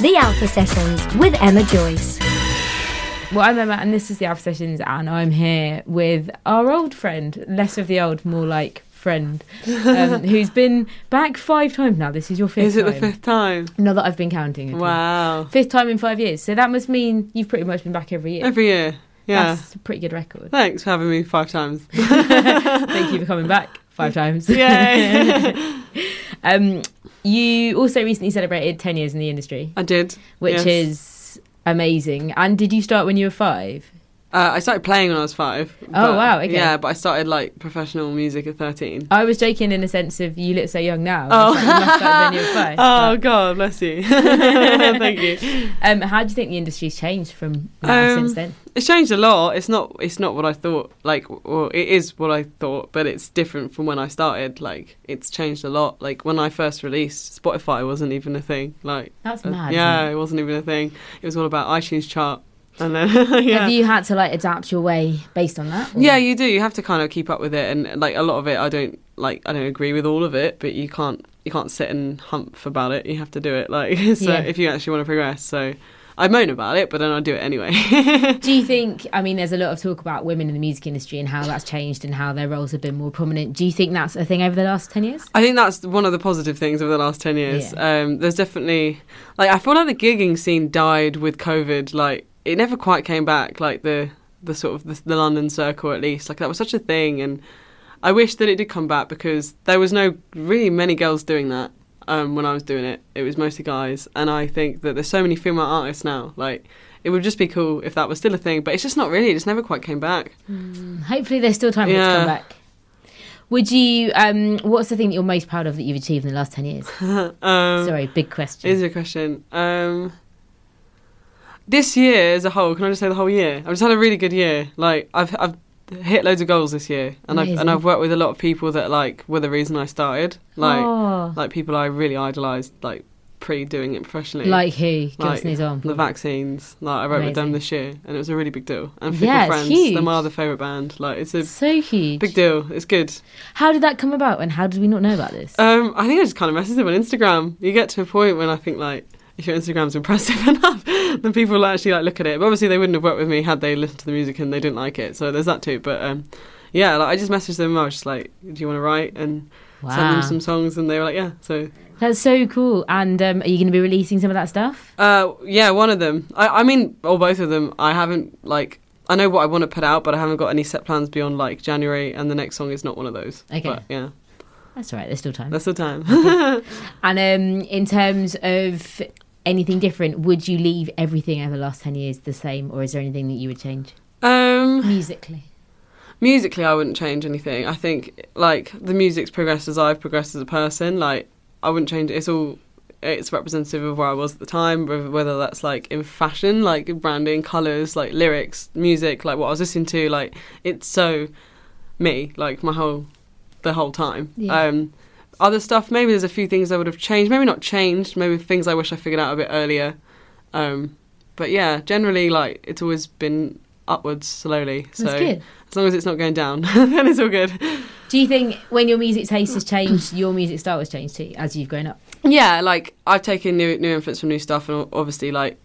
The Alpha Sessions with Emma Joyce. Well, I'm Emma, and this is the Alpha Sessions, and I'm here with our old friend, less of the old, more like friend, um, who's been back five times now. This is your fifth Is it time. the fifth time? Not that I've been counting. at all. Wow. Fifth time in five years. So that must mean you've pretty much been back every year. Every year. Yeah. That's a pretty good record. Thanks for having me five times. Thank you for coming back five times. Yay. Um, you also recently celebrated 10 years in the industry, I did. which yes. is amazing. And did you start when you were five? Uh, I started playing when I was five. Oh, but- wow, okay. Yeah, but I started like professional music at 13. I was joking in the sense of you look so young now. Oh. Like, you must start when you were five. Oh, God, bless you. Thank you. Um, how do you think the industry's changed from Um, since then? It's changed a lot. It's not. It's not what I thought. Like, well, it is what I thought, but it's different from when I started. Like, it's changed a lot. Like when I first released, Spotify wasn't even a thing. Like, That's uh, mad. yeah, isn't it wasn't even a thing. It was all about iTunes chart, and then yeah. Have you had to like adapt your way based on that? or- Yeah, you do. You have to kind of keep up with it, and like a lot of it, I don't like. I don't agree with all of it, but you can't. You can't sit and humph about it. You have to do it. Like, so Yeah. if you actually want to progress, so I moan about it, but then I do it anyway. Do you think? I mean, there's a lot of talk about women in the music industry and how that's changed and how their roles have been more prominent. Do you think that's a thing over the last ten years? I think that's one of the positive things over the last 10 years. Um, there's definitely, like, I feel like the gigging scene died with COVID. Like, it never quite came back, like, the, the sort of the, the London circle at least. Like, that was such a thing. And I wish that it did come back because there was no really many girls doing that um, when I was doing it. It was mostly guys. And I think that there's so many female artists now. Like, it would just be cool if that was still a thing, but it's just not really. It just never quite came back. Hopefully, there's still time for it to come back. Would you? Um, what's the thing that you're most proud of that you've achieved in the last ten years? um, Sorry, big question. Is a question. Um, this year as a whole, can I just say the whole year? I've just had a really good year. Like I've I've hit loads of goals this year, and I've and I've worked with a lot of people that like were the reason I started. Like oh, like people I really idolised, like pre doing it professionally. like who? Give us an example. the vaccines. Like I wrote with them this year, and it was a really big deal. And Fickle Yeah, Friends, huge. they're my other favourite band. Like it's a so huge. big deal. It's good. How did that come about, and how did we not know about this? Um, I think I just kind of messaged them on Instagram. You get to a point when I think like if your Instagram's impressive enough, then people will actually like look at it. But obviously they wouldn't have worked with me had they listened to the music and they didn't like it. So there's that too. But um, yeah, like I just messaged them. I was just like, "Do you want to write?" and send them some songs, and they were like, "Yeah." So that's so cool. And um, are you going to be releasing some of that stuff? uh, yeah, one of them. I, I mean, or both of them. I haven't like. I know what I want to put out, but I haven't got any set plans beyond like January, and the next song is not one of those. Okay. But, yeah, That's all right. There's still time. that's the time. And um, in terms of anything different, would you leave everything over the last 10 years the same, or is there anything that you would change um, musically? musically i wouldn't change anything i think like the music's progressed as i've progressed as a person like i wouldn't change it it's all it's representative of where i was at the time whether- that's like in fashion like branding colors like lyrics music like what i was listening to like it's so me like my whole the whole time Yeah. um other stuff maybe there's a few things i would have changed maybe not changed maybe things i wish i figured out a bit earlier um but yeah generally like it's always been upwards slowly so That's good. as long as it's not going down, then it's all good. Do you think when your music taste has changed, your music style has changed too as you've grown up? Yeah, like I've taken new new influence from new stuff, and obviously, like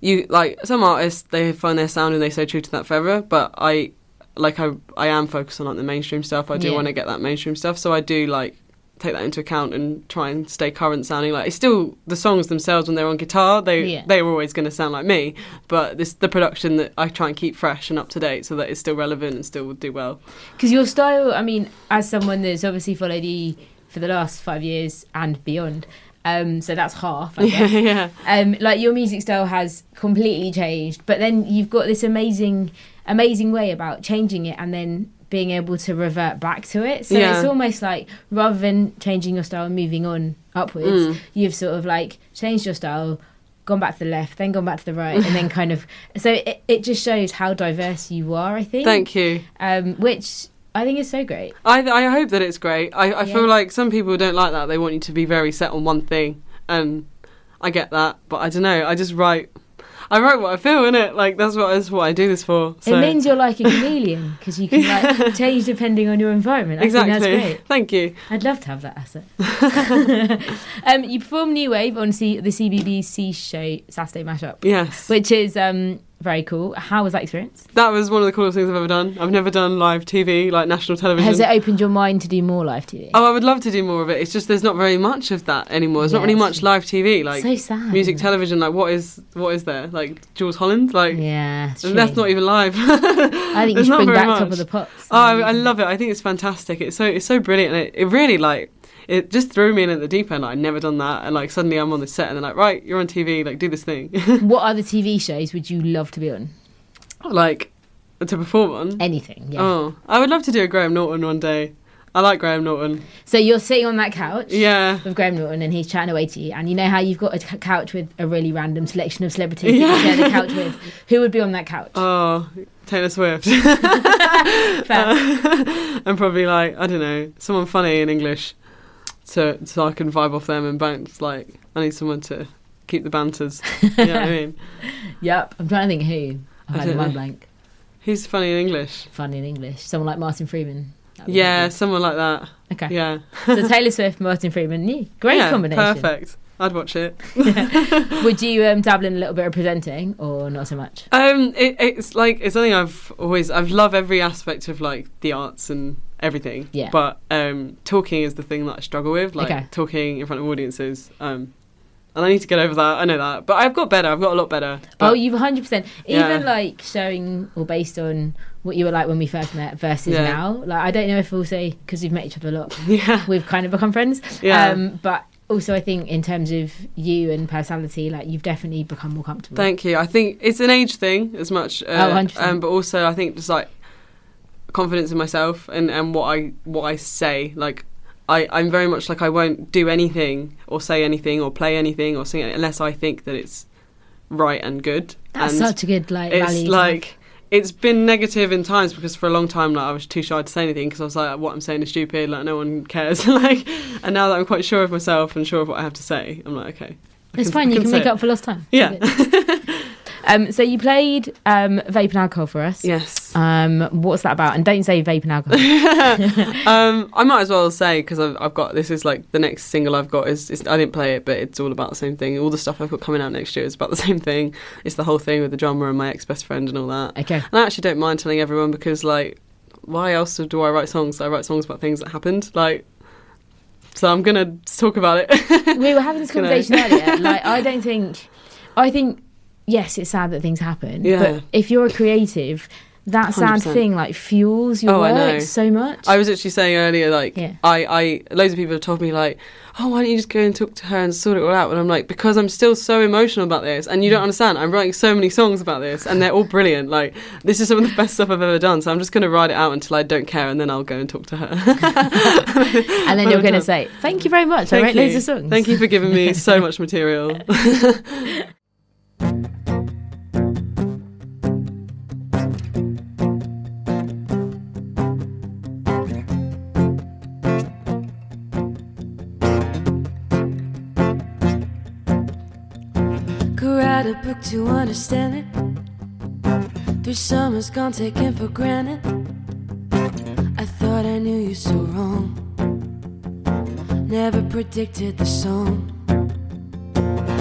you, like some artists, they find their sound and they stay true to that forever. But I, like I, I am focused on like the mainstream stuff. I do Yeah. want to get that mainstream stuff, so I do like take that into account and try and stay current sounding. Like it's still the songs themselves when they're on guitar, they Yeah. they were always going to sound like me. But this the production that I try and keep fresh and up to date, so that it's still relevant and still would do well. Because your style, I mean, as someone that's obviously followed you for the last five years and beyond, um, so that's half, I Yeah, guess. yeah. um, like your music style has completely changed, but then you've got this amazing, amazing way about changing it and then being able to revert back to it. So Yeah. it's almost like rather than changing your style and moving on upwards, Mm. you've sort of like changed your style, gone back to the left, then gone back to the right, and then kind of. So it, it just shows how diverse you are. I think. Thank you. Um, which I think is so great. I I hope that it's great. I, I Yeah. feel like some people don't like that. They want you to be very set on one thing, and I get that. But I don't know. I just write. I write what I feel, innit? Like that's what that's what I do this for. So. It means you're like a chameleon because you can like change depending on your environment. I exactly. think that's great. Thank you. I'd love to have that asset. um, you perform New Wave on C- the CBBC show Saturday Mashup, Yes. which is um, very cool. How was that experience? That was one of the coolest things I've ever done. I've never done live TV, like national television. Has it opened your mind to do more live TV? Oh, I would love to do more of it. It's just there's not very much of that anymore. There's not really much live TV, like so sad. music television. Like what is what is there? Like Jools Holland, like Yeah, and that's not even live. I think you should bring back much. Top of the Pops. Oh, I, I love it. I think it's fantastic. It's so it's so brilliant, it, it really like it just threw me in at the deep end. I'd never done that, and like suddenly I'm on the set, and they're like, right, you're on TV, like do this thing, What other TV shows would you love to be on? like to perform on. Anything, yeah. Oh, I would love to do a Graham Norton one day. I like Graham Norton. So you're sitting on that couch Yeah. with Graham Norton and he's chatting away to you, and you know how you've got a c- couch with a really random selection of celebrities Yeah. share the couch with. Who would be on that couch? Oh, Taylor Swift. Fair. and probably like I don't know, someone funny in English, so so I can vibe off them and bounce. Like I need someone to keep the banters. you know what I mean? Yep. I'm trying to think who. I I've had my blank. Who's funny in English? Funny in English. Someone like Martin Freeman. That would be Yeah, someone like that. Okay. Yeah, So Taylor Swift, Martin Freeman. Yeah, great yeah, combination. Perfect. I'd watch it. Would you um, dabble in a little bit of presenting or not so much? Um, it, it's like it's something I've always I've loved every aspect of like the arts and everything. Yeah. But um, talking is the thing that I struggle with. Like Okay. talking in front of audiences. Um, and I need to get over that. I know that, but I've got better. I've got a lot better. Oh, you've 100%. Yeah. Even like showing or based on what you were like when we first met versus Yeah. now. Like, I don't know if we'll say, because we've met each other a lot, yeah, we've kind of become friends. yeah. Um, but also, I think in terms of you and personality, like you've definitely become more comfortable. Thank you. I think it's an age thing as much. Uh, Oh, 100%. Um, but also, I think just like confidence in myself and, and what I what I say. Like, I I'm very much like I won't do anything or say anything or play anything or sing it unless I think that it's right and good. That's and such a good like value. it's like it's been negative in times because for a long time like I was too shy to say anything because I was like what I'm saying is stupid like no one cares like and now that I'm quite sure of myself and sure of what I have to say I'm like okay I it's can- fine. You can make it. up for lost time. Yeah. um, so you played um, vape and alcohol for us. yes Um, what's that about? And don't say vape and alcohol. um, I might as well say because I've, I've got this is like the next single I've got is, is I didn't play it but it's all about the same thing all the stuff I've got coming out next year is about the same thing it's the whole thing with the drummer and my ex best friend and all that okay. And I actually don't mind telling everyone because, like, why else do I write songs? I write songs about things that happened. Like, so I'm gonna talk about it. we were having this conversation earlier. Like, I don't think, I think, yes, it's sad that things happen. Yeah. But if you're a creative, that sad 100%. thing like fuels your Oh, I work so much. I was actually saying earlier, like, Yeah. I, I, loads of people have told me, like, oh, why don't you just go and talk to her and sort it all out? And I'm like, because I'm still so emotional about this, and you Mm. don't understand. I'm writing so many songs about this, and they're all brilliant. Like, this is some of the best stuff I've ever done. So I'm just gonna write it out until I don't care, and then I'll go and talk to her. and then you're going to say, "Thank you very much. I Thank wrote you. loads of songs." Thank you for giving me so much material. A book to understand it. Three summers gone taken for granted. I thought I knew you so wrong. Never predicted the song.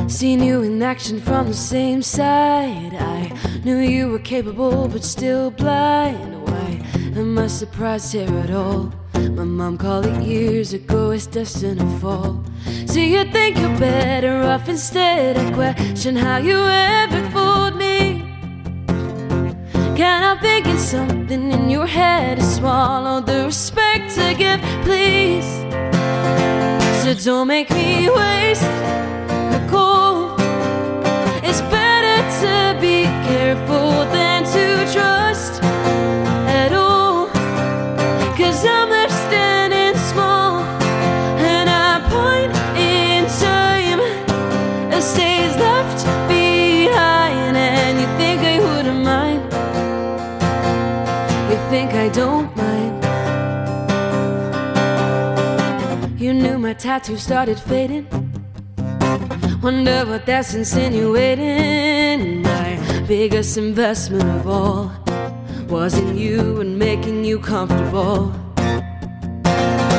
Seen you in action from the same side. I knew you were capable, but still blind. Why am I surprised here at all? My mom called it years ago, it's destined to fall. So you think you're better off instead? I question how you ever fooled me. Can I thinking something in your head to swallow the respect to give, please? So don't make me waste to be careful than to trust at all. Cause I'm standing small, and a point in time stays left behind. And you think I wouldn't mind? You think I don't mind? You knew my tattoo started fading. Wonder what that's insinuating. My biggest investment of all was in you and making you comfortable.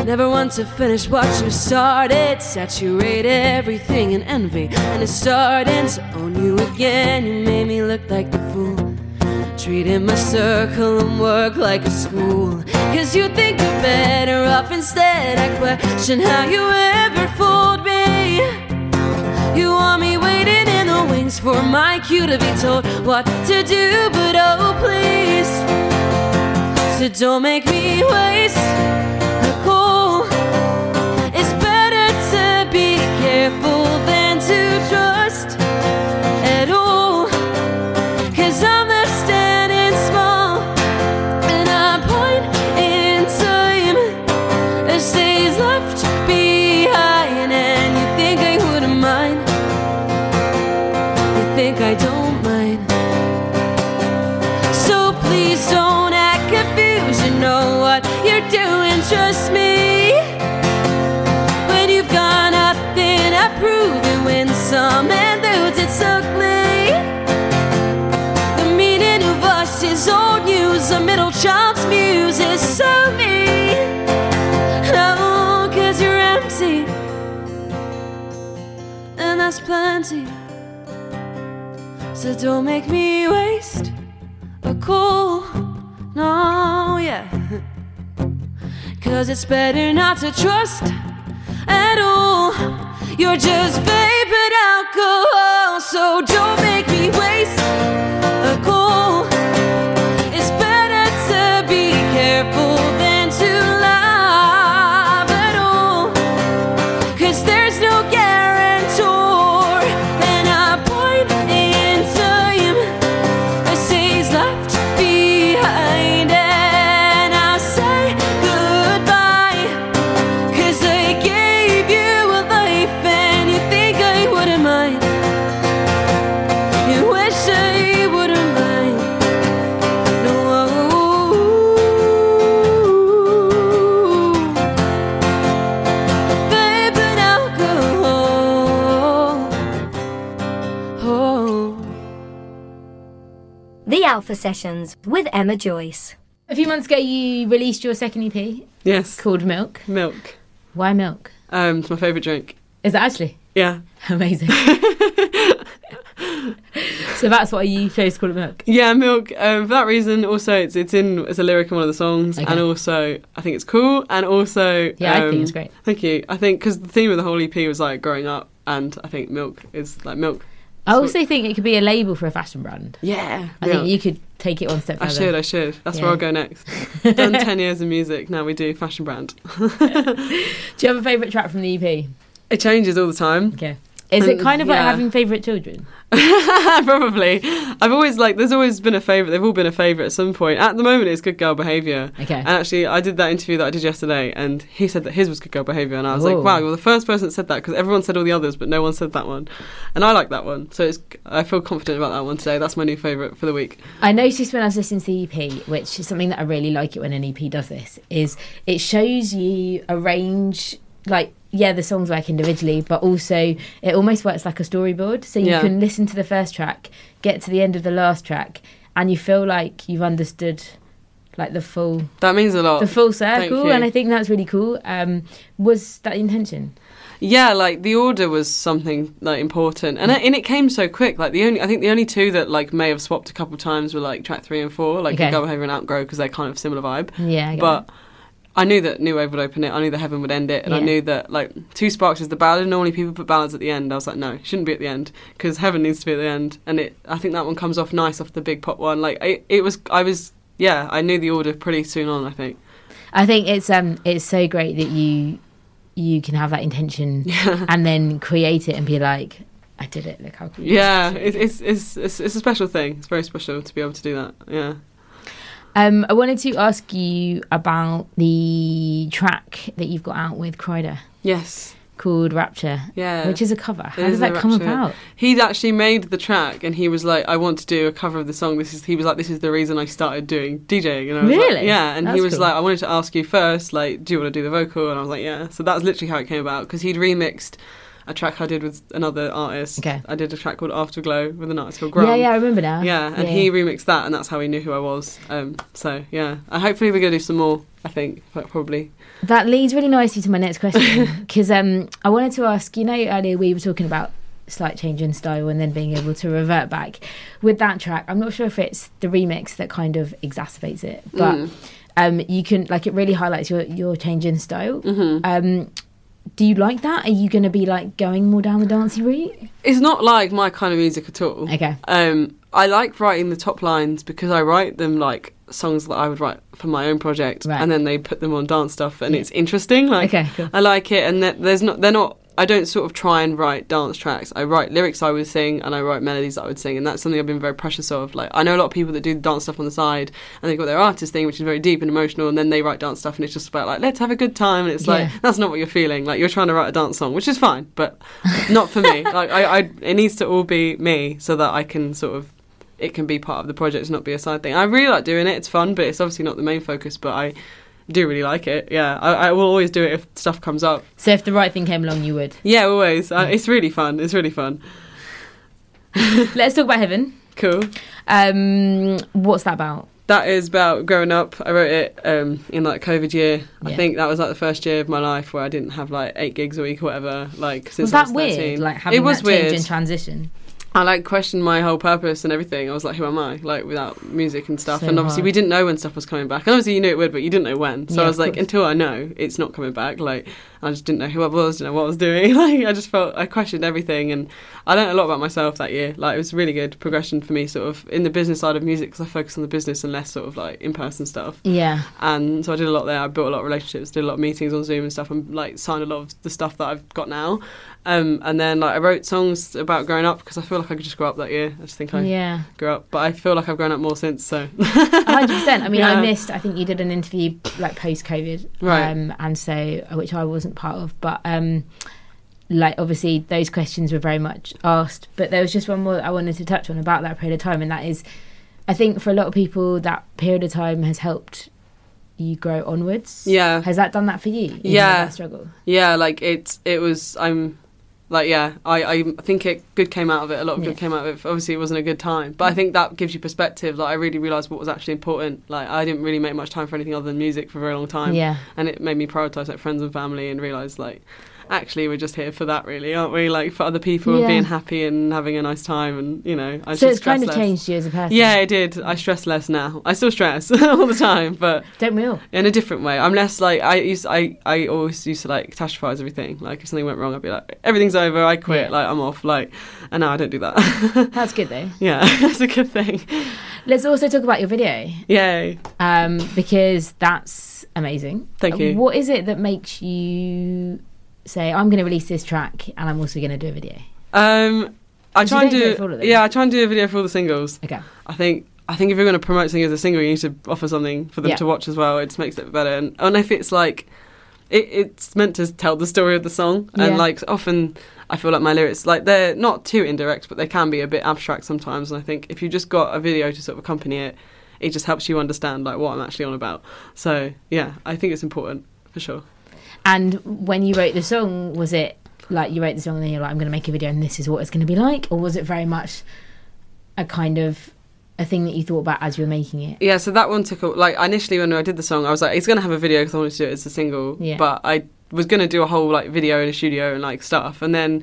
Never want to finish what you started. Saturate everything in envy, and it's starting to own you again. You made me look like the fool. Treating my circle and work like a school. Cause you think you're better off instead. I question how you ever fooled me. You want me waiting in the wings for my cue to be told what to do, but oh please. So don't make me waste plenty. So don't make me waste a cool. No, yeah. Cause it's better not to trust at all. You're just vapid alcohol. So don't make me waste Sessions with Emma Joyce. A few months ago, you released your second EP Yes. called Milk. Milk. Why milk? Um, it's my favourite drink. Is that actually Yeah. amazing? so that's why you chose to call it milk. Yeah, milk. Um, for that reason, also it's it's in it's a lyric in one of the songs, Okay. and also I think it's cool, and also Yeah, I think um, it's great. Thank you. I think because the theme of the whole EP was like growing up, and I think milk is like milk. I also think it could be a label for a fashion brand. Yeah, I think you could take it one step I should. I should. That's Yeah. where I'll go next. Done ten years in music. Now we do fashion brand. Do you have a favourite track from the EP? It changes all the time. Okay. Is it kind of like yeah. having favourite children? Probably. I've always like. There's always been a favorite. They've all been a favorite at some point. At the moment, it's good girl behavior. Okay. And actually, I did that interview that I did yesterday, and he said that his was good girl behavior, and I was Ooh. like, wow, you're the first person that said that because everyone said all the others, but no one said that one, and I like that one. So it's. I feel confident about that one today. That's my new favorite for the week. I noticed when I was listening to the EP, which is something that I really like it when an EP does this, is it shows you a range like yeah, the songs work individually, but also it almost works like a storyboard. So you Yeah. can listen to the first track, get to the end of the last track, and you feel like you've understood like the full That means a lot. the full circle, and I think that's really cool. Um, was that the intention? Yeah, like the order was something like important, and it, and it came so quick. Like the only, I think the only two that like may have swapped a couple times were like track three and four, like Okay. Girl Behavior and Outgrow, because they're kind of similar vibe. Yeah, But I knew that New Wave would open it. I knew that Heaven would end it, and I knew that like Two Sparks is the ballad. Normally people put ballads at the end. I was like, no, it shouldn't be at the end because Heaven needs to be at the end. And it, I think that one comes off nice off the big pop one. Like it, it was, I was, yeah, I knew the order pretty soon on. I think. I think it's um it's so great that you you can have that intention and then create it and be like, I did it. Look how cool. Yeah, it's, it's it's it's a special thing. It's very special to be able to do that. Yeah. Um, I wanted to ask you about the track that you've got out with Kryder Yes. called Rapture, Yeah. which is a cover. How did that come about? He'd actually made the track, and he was like, "I want to do a cover of the song." This is he was like, "This is the reason I started doing DJing." And I was like, Really? yeah. And he was cool. like, "I wanted to ask you first, like, do you want to do the vocal?" And I was like, "Yeah." So that's literally how it came about because he'd remixed a track I did with another artist. Okay. I did a track called Afterglow with an artist called Grum. Yeah, yeah, I remember now. Yeah, and he remixed that, and that's how he knew who I was. Um, so yeah, and hopefully we're gonna do some more. I think, probably. That leads really nicely to my next question because um, I wanted to ask. You know, earlier we were talking about slight change in style and then being able to revert back with that track. I'm not sure if it's the remix that kind of exacerbates it, but Mm. um, you can like it really highlights your your change in style. Mm-hmm. Um, do you like that? Are you going to be like going more down the dancey route? It's not like my kind of music at all. Okay. Um, I like writing the top lines because I write them like songs that I would write for my own project, Right. and then they put them on dance stuff, and it's interesting. Like Okay, cool. I like it, and that there's not they're not. I don't sort of try and write dance tracks. I write lyrics I would sing, and I write melodies I would sing, and that's something I've been very precious of. Like I know a lot of people that do dance stuff on the side, and they've got their artist thing, which is very deep and emotional, and then they write dance stuff, and it's just about like let's have a good time, and it's like Yeah. that's not what you're feeling. Like you're trying to write a dance song, which is fine, but not for me. Like I, I, it needs to all be me, so that I can sort of it can be part of the project, and not be a side thing. I really like doing it; it's fun, but it's obviously not the main focus. But I do really like it. Yeah, I, I will always do it if stuff comes up. So if the right thing came along, you would. Yeah, always. It's really fun. It's really fun. Let's talk about Heaven. Cool. Um, what's that about? That is about growing up. I wrote it um, in like COVID year. I think that was like the first year of my life where I didn't have like eight gigs a week or whatever. Like since Was I that was weird? 13. Like having it was that change weird. in transition. I like questioned my whole purpose and everything. I was like, who am I? Like without music and stuff. So and obviously hard. we didn't know when stuff was coming back. And obviously you knew it would, but you didn't know when. So Yeah, I was like, until I know it's not coming back. Like I just didn't know who I was, didn't know what I was doing. Like I just felt I questioned everything, and I learned a lot about myself that year. Like it was really good progression for me, sort of in the business side of music, because I focus on the business and less sort of like in person stuff. Yeah. And so I did a lot there. I built a lot of relationships, did a lot of meetings on Zoom and stuff, and like signed a lot of the stuff that I've got now. Um, and then like I wrote songs about growing up because I feel like I could just grow up that year. I just think I Yeah. grew up, but I feel like I've grown up more since. So hundred percent. I mean, I missed. I think you did an interview like post COVID, Right. Um, and so which I wasn't part of, but um, like obviously those questions were very much asked. But there was just one more I wanted to touch on about that period of time, and that is, I think for a lot of people that period of time has helped you grow onwards. Yeah. Has that done that for you? Yeah. struggle. yeah, like it it was. I'm like yeah. I I think it good came out of it. A lot of good Yeah. came out of it. Obviously, it wasn't a good time, but I think that gives you perspective. Like I really realized what was actually important. Like I didn't really make much time for anything other than music for a very long time. Yeah. and it made me prioritize like friends and family and realize like actually we're just here for that really aren't we like for other people Yeah. and being happy and having a nice time and you know I So it's kind of less. changed you as a person. yeah it did i stress less now i still stress all the time but Don't we all? in a different way i'm less like i used i i always used to like catastrophize everything like if something went wrong i'd be like everything's over i quit Yeah. like i'm off like and now i don't do that That's good though. yeah that's a good thing Let's also talk about your video. yay um, because that's amazing. Thank you. What is it that makes you say, "I'm going to release this track and I'm also going to do a video"? um i try and do do, it for all of them? yeah i try and do a video for all the singles Okay. I think I think if you're going to promote something as a single, you need to offer something for them Yeah. to watch as well. It just makes it better. And, and if it's like, it, it's meant to tell the story of the song, and Yeah. like often I feel like my lyrics, like they're not too indirect, but they can be a bit abstract sometimes. And I think if you just got a video to sort of accompany it, it just helps you understand like what I'm actually on about. So yeah, I think it's important for sure. And when you wrote the song, was it like you wrote the song and then you're like, "I'm going to make a video and this is what it's going to be like," or was it very much a kind of a thing that you thought about as you were making it? Yeah, so that one took a, like initially when I did the song, I was like, it's gonna have a video because I wanted to do it as a single. Yeah. But I was gonna do a whole like video in a studio and like stuff, and then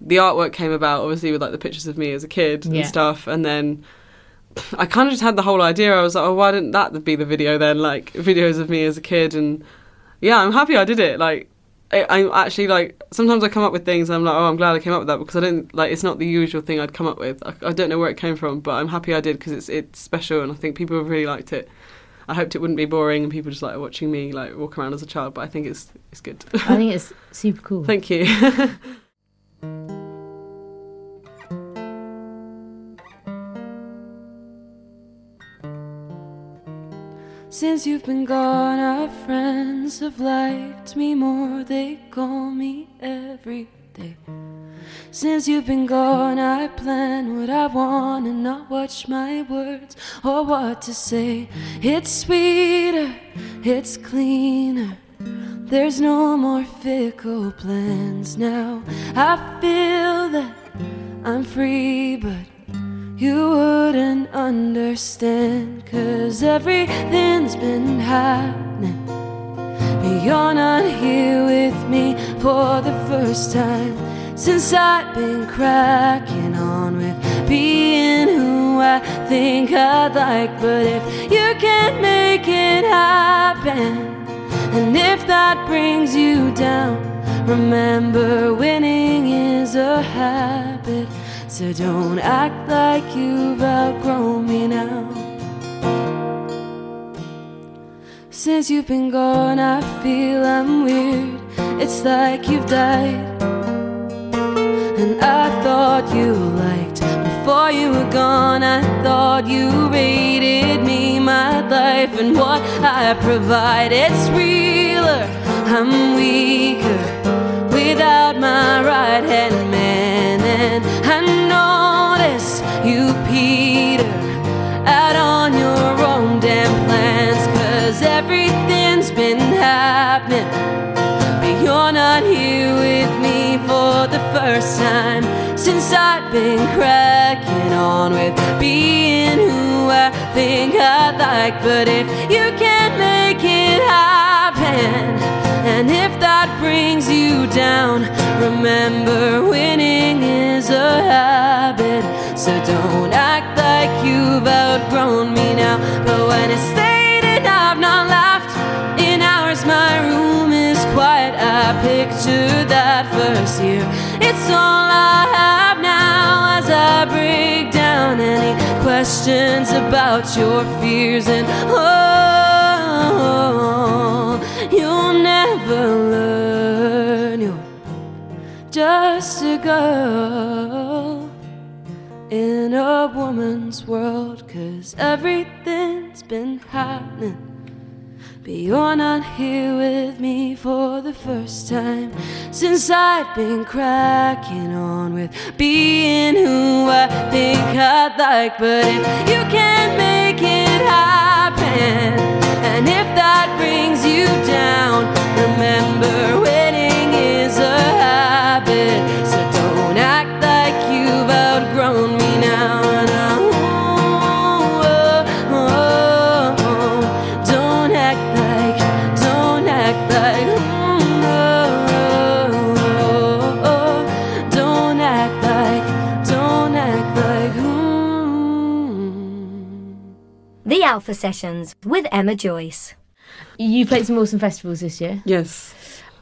the artwork came about obviously with like the pictures of me as a kid Yeah. and stuff, and then I kind of just had the whole idea. I was like, oh, why didn't that be the video then? Like videos of me as a kid, and yeah, I'm happy I did it. Like. I- I'm actually like sometimes I come up with things and I'm like oh I'm glad I came up with that because I didn't like it's not the usual thing I'd come up with I, I don't know where it came from but I'm happy I did because it's it's special and I think people have really liked it I hoped it wouldn't be boring and people just like watching me like walk around as a child, but I think it's it's good. I think it's super cool. Thank you. Since you've been gone, our friends have liked me more. They call me every day. Since you've been gone, I plan what I want and not watch my words or what to say. It's sweeter, it's cleaner. There's no more fickle plans now. I feel that I'm free, but you wouldn't understand. Cause everything's been happening. You're not here with me for the first time since I've been cracking on with being who I think I'd like. But if you can't make it happen, and if that brings you down, remember winning is a habit. So don't act like you've outgrown me now. Since you've been gone, I feel I'm weird. It's like you've died. And I thought you liked before you were gone. I thought you rated me, my life, and what I provide. It's realer, I'm weaker without my right hand man. And I everything's been happening. But you're not here with me for the first time since I've been cracking on with being who I think I'd like. But if you can't make it happen, and if that brings you down, remember winning is a habit. So don't picture that first year. It's all I have now as I break down any questions about your fears and oh, you'll never learn. You're just a girl in a woman's world, cause everything's been happening. But you're not here with me for the first time since I've been cracking on with being who I think I'd like. But if you can't make it happen, Alpha Sessions with Emma Joyce. You played some awesome festivals this year. Yes.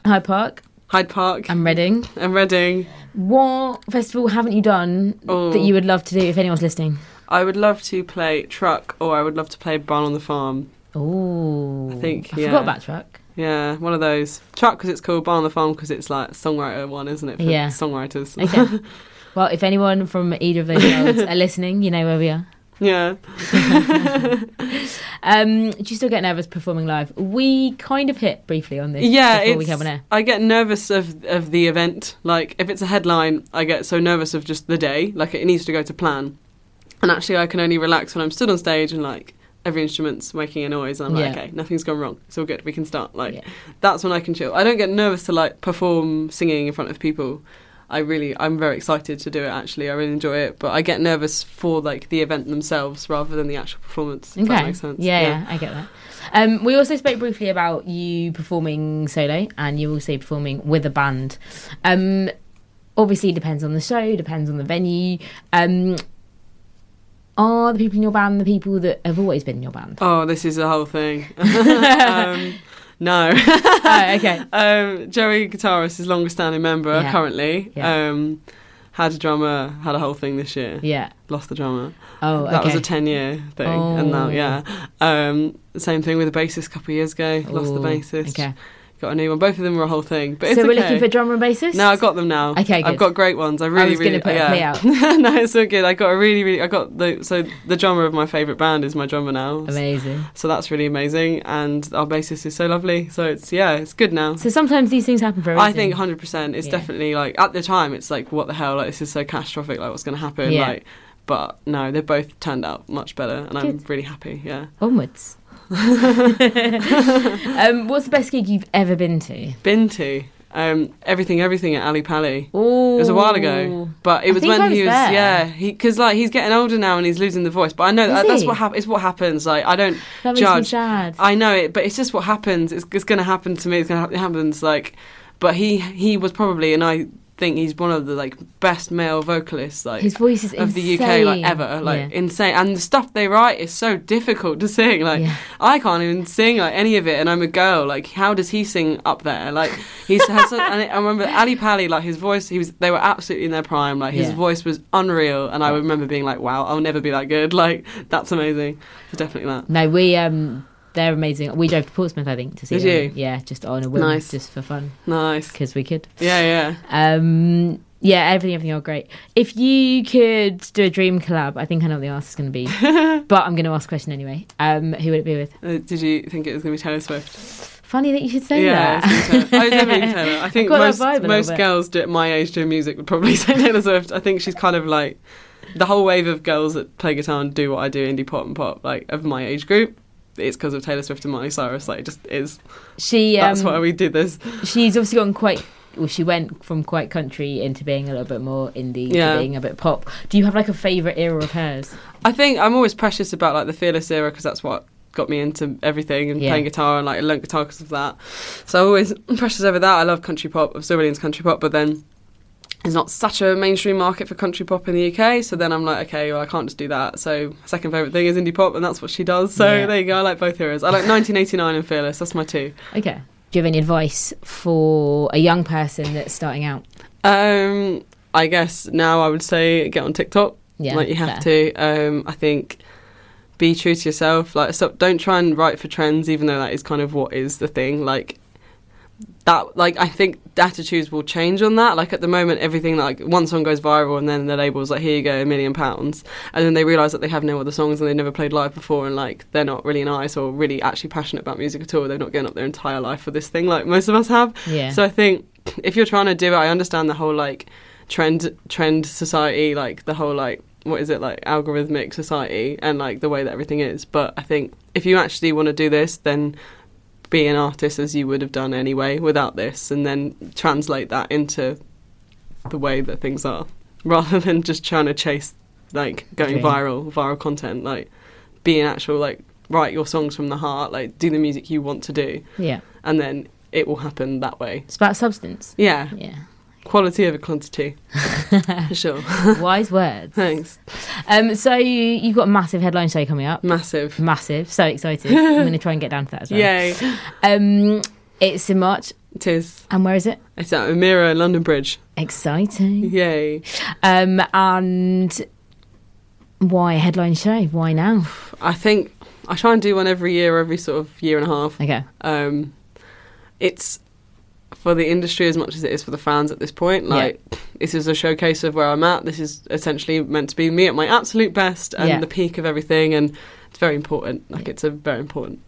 Hyde Park Hyde Park and Reading. and Reading. What festival haven't you done Oh. that you would love to do if anyone's listening? I would love to play Truck or I would love to play Barn on the Farm. Oh, I think, I yeah. forgot about Truck. Yeah, one of those. Truck because it's called Barn on the Farm because it's like songwriter one, isn't it? For Yeah. Songwriters. Okay. well, if anyone from either of those worlds are listening, you know where we are. Yeah. Um, do you still get nervous performing live? We kind of hit briefly on this Yeah, before we came on air. I get nervous of of the event. Like if it's a headline, I get so nervous of just the day. Like it needs to go to plan. And actually, I can only relax when I'm stood on stage and like every instrument's making a noise. And I'm like, Yeah. okay, nothing's gone wrong. It's all good. We can start. Like Yeah. that's when I can chill. I don't get nervous to like perform singing in front of people. I really, I'm very excited to do it. Actually, I really enjoy it. But I get nervous for like the event themselves rather than the actual performance. If that makes sense. Yeah, yeah, I get that. Um, we also spoke briefly about you performing solo and you also performing with a band. Um, obviously, it depends on the show, depends on the venue. Um, are the people in your band the people that have always been in your band? Oh, this is the whole thing. um, no. oh, okay. um, Joey, guitarist, is longest standing member Yeah. currently. Yeah. Um, had a drummer, had a whole thing this year. Yeah. Lost the drummer. Oh, That was a 10 year thing. Oh. And now, Oh. yeah. Um, same thing with the bassist a couple of years ago. Lost the bassist. Okay. Got a new one. Both of them were a whole thing. But it's so we're okay. looking for drummer and bassist? No, I've got them now. Okay, good. I've got great ones. I really, I was really. put a yeah. play out. no, it's so good. I got a really, really. I got the so the drummer of my favourite band is my drummer now. Amazing. So that's really amazing, and our bassist is so lovely. So it's yeah, it's good now. So sometimes these things happen for. I think 100. percent It's Yeah. definitely like at the time, it's like what the hell? Like this is so catastrophic. Like what's going to happen? Yeah. Like, but no, they both turned out much better, and I'm really happy. Yeah. Onwards. um, what's the best gig you've ever been to? Been to um, everything, everything at Ally Pally. Oh, It was a while ago, but it was when I he was was there. yeah, because like he's getting older now and he's losing the voice. But I know that that's what hap- it's what happens. Like I don't That judge. I know it, but it's just what happens. It's, it's going to happen to me. It's going to it happens. Like, but he he was probably, and I think he's one of the like best male vocalists like His voice is of the UK like ever. Like Yeah. insane, and the stuff they write is so difficult to sing. Like Yeah. I can't even sing like any of it, and I'm a girl. Like how does he sing up there? Like he's has. such- and I remember Ally Pally, like his voice. He was. They were absolutely in their prime. Like his Yeah. voice was unreal, and I remember being like, wow, I'll never be that good. Like that's amazing. It's definitely that. No, we um, they're amazing. We drove to Portsmouth, I think, to see Did them. you? Yeah, just on a whim, Nice. just for fun, Nice. because we could. Yeah, yeah. Um, yeah, everything, everything, all great. If you could do a dream collab, I think I know what the answer's going to be, but I'm going to ask a question anyway. Um, who would it be with? Uh, did you think it was going to be Taylor Swift? Funny that you should say yeah, that. it's gonna be Taylor. I was definitely Taylor. I think most vibe a little most girls do, at my age doing music would probably say Taylor Swift. I think she's kind of like the whole wave of girls that play guitar and do what I do, indie pop and pop, like of my age group. It's because of Taylor Swift and Miley Cyrus. Like, it just is. she, um, That's why we did this. she's obviously gone quite. Well, she went from quite country into being a little bit more indie Yeah. to being a bit pop. Do you have like a favourite era of hers? I think I'm always precious about like the Fearless era because that's what got me into everything and Yeah. playing guitar and like I learned guitar because of that. So I'm always precious over that. I love country pop. I'm still really into country pop, but then there's not such a mainstream market for country pop in the UK. So then I'm like, okay, well I can't just do that. So my second favorite thing is indie pop, and that's what she does. So Yeah. there you go. I like both eras. I like 1989 and Fearless. That's my two. Okay. Do you have any advice for a young person that's starting out? Um, I guess now I would say get on TikTok. Yeah, like you have fair. to. Um, I think be true to yourself. Like, stop. Don't try and write for trends, even though that is kind of what is the thing. Like that. Like I think attitudes will change on that. Like at the moment, everything like one song goes viral, and then the label's like, "Here you go, a million pounds," and then they realise that they have no other songs and they've never played live before, and like they're not really nice or really actually passionate about music at all. They've not given up their entire life for this thing, like most of us have. Yeah. So I think if you're trying to do it, I understand the whole like trend trend society, like the whole like what is it like algorithmic society and like the way that everything is. But I think if you actually want to do this, then be an artist as you would have done anyway without this, and then translate that into the way that things are, rather than just trying to chase like going viral, viral content. Like be an actual like write your songs from the heart, like do the music you want to do, yeah. and then it will happen that way. It's about substance. Yeah, Yeah. Quality over quantity. For sure. Wise words. Thanks. Um, so you, you've got a massive headline show coming up. Massive. Massive. So excited. I'm going to try and get down to that as well. Yay. Um, it's in March. It is. And where is it? It's at Omeara London Bridge. Exciting. Yay. Um, and why a headline show? Why now? I think I try and do one every year, every sort of year and a half. Okay. Um, it's for the industry as much as it is for the fans at this point. Like, this is a showcase of where I'm at. This is essentially meant to be me at my absolute best and Yeah. the peak of everything. And it's very important. Like, it's a very important,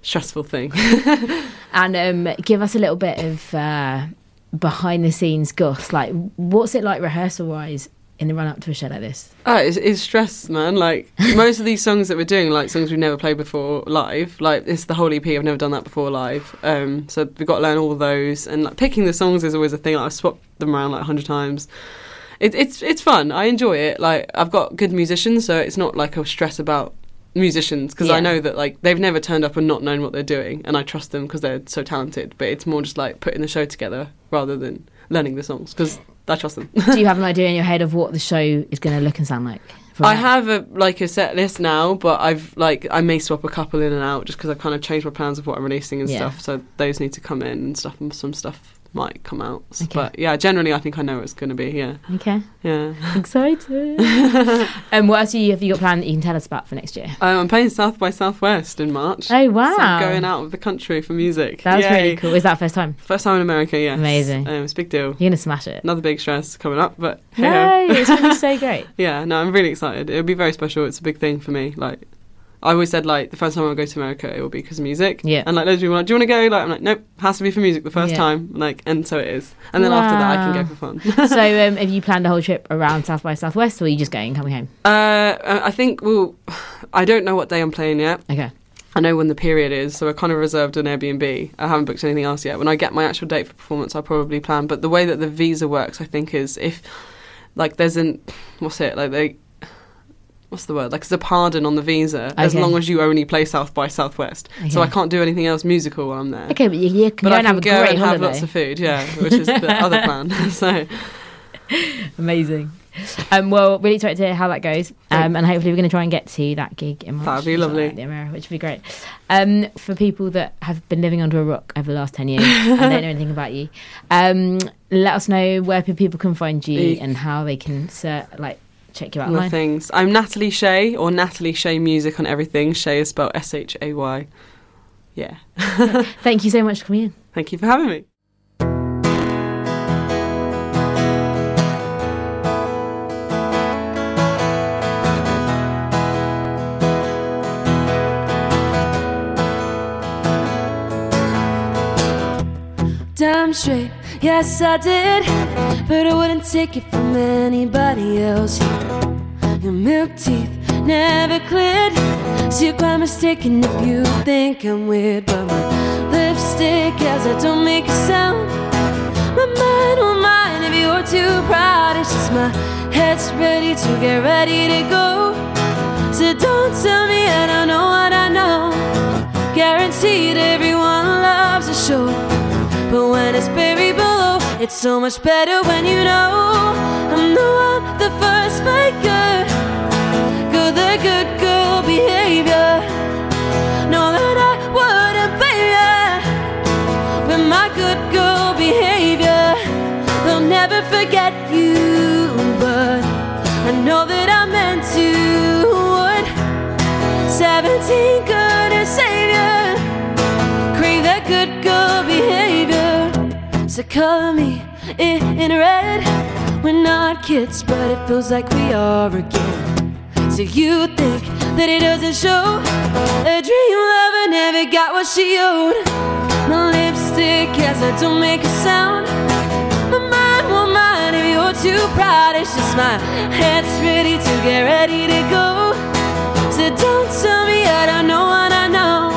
stressful thing. And um, give us a little bit of uh, behind the scenes goss. Like, what's it like rehearsal wise in the run up to a show like this? Oh, it's, it's stress, man. Like most of these songs that we're doing, like songs we've never played before live. Like it's the whole EP. I've never done that before live. Um, so we've got to learn all those, and like picking the songs is always a thing. Like, I've swapped them around like a hundred times. It, it's it's fun. I enjoy it. Like I've got good musicians, so it's not like a stress about musicians because Yeah. I know that like they've never turned up and not known what they're doing, and I trust them because they're so talented. But it's more just like putting the show together rather than learning the songs because Trust them. Do you have an idea in your head of what the show is going to look and sound like? I that? have a like a set list now, but I've like I may swap a couple in and out just because I've kind of changed my plans of what I'm releasing and Yeah. stuff. So those need to come in and stuff, and some stuff might come out. Okay. But yeah, generally I think I know it's going to be. Yeah, Okay. yeah. Excited. and what else have you, have you got planned that you can tell us about for next year? Um, I'm playing South by Southwest in March. Oh, wow. So I'm going out of the country for music. That's Yay. really cool. Is that first time? First time in America. Yes. Amazing. Um, it's a big deal. You're going to smash it. Another big stress coming up, but No, hey-ho. it's going to be so great. Yeah, no, I'm really excited. It'll be very special. It's a big thing for me. Like, I always said, like, the first time I go to America, it will be because of music. Yeah. And, like, loads of people are like, do you want to go? Like, I'm like, nope, has to be for music the first Yeah. time. Like, and so it is. And then after that, I can go for fun. so um, have you planned a whole trip around South by Southwest or are you just going coming home? uh, I think, well, I don't know what day I'm playing yet. Okay. I know when the period is, so I kind of reserved an Airbnb. I haven't booked anything else yet. When I get my actual date for performance, I'll probably plan. But the way that the visa works, I think, is if like there's an what's it like they what's the word like there's a pardon on the visa as long as you only play South by Southwest. So I can't do anything else musical while I'm there. Okay, but you, you can But go I and have a go and have lots of food, yeah, which is the other plan. So Amazing. Um, well, really excited to hear how that goes, um, and hopefully we're going to try and get to that gig in March. That'd be lovely. the Omeara, which would be great. Um, for people that have been living under a rock over the last ten years and don't know anything about you, um, let us know where people can find you Eek. and how they can like check you out the things. I'm Natalie Shay or Natalie Shay Music on everything. Shay is spelled S H A Y. Yeah. Thank you so much for coming in. Thank you for having me. Damn straight, yes I did. But I wouldn't take it from anybody else. Your milk teeth never cleared. So you're quite mistaken if you think I'm weird. But my lipstick, as I don't make a sound. My mind won't mind if you're too proud. It's just my head's ready to get ready to go. So don't tell me I don't know what I know. Guaranteed everyone loves a show. But when it's buried below, it's so much better when you know I'm the one, the first faker. Good, the good girl behavior. Know that I wouldn't fail with my good girl behavior. They'll never forget you, but I know that I meant to. Would 17 couldn't save ya crave that good girl behavior. So color me in red. We're not kids, but it feels like we are again. So you think that it doesn't show? A dream lover never got what she owed. My lipstick, yes, I don't make a sound. My mind won't mind if you're too proud. It's just my head's ready to get ready to go. So don't tell me I don't know what I know.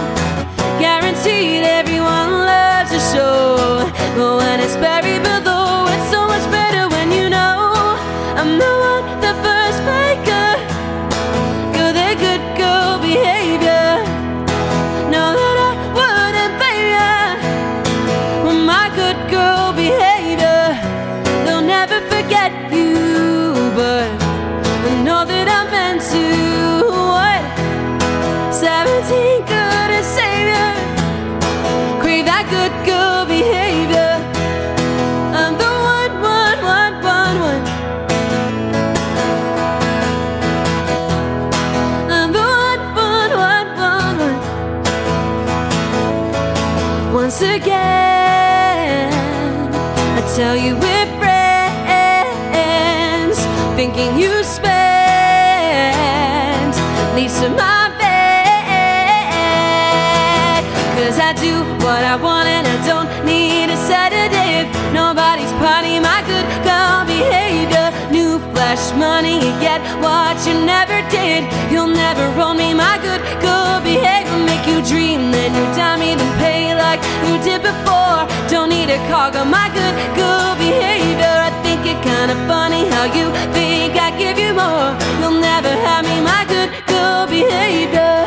Guaranteed everyone loves a show. But when it's buried below, 17 couldn't savior. Crave that good girl behavior. money you get what you never did. You'll never owe me my good, good behavior. Make you dream, then you dime me, then pay like you did before. Don't need a cargo, my good, good behavior. I think it kinda funny how you think I give you more. You'll never have me, my good, good behavior.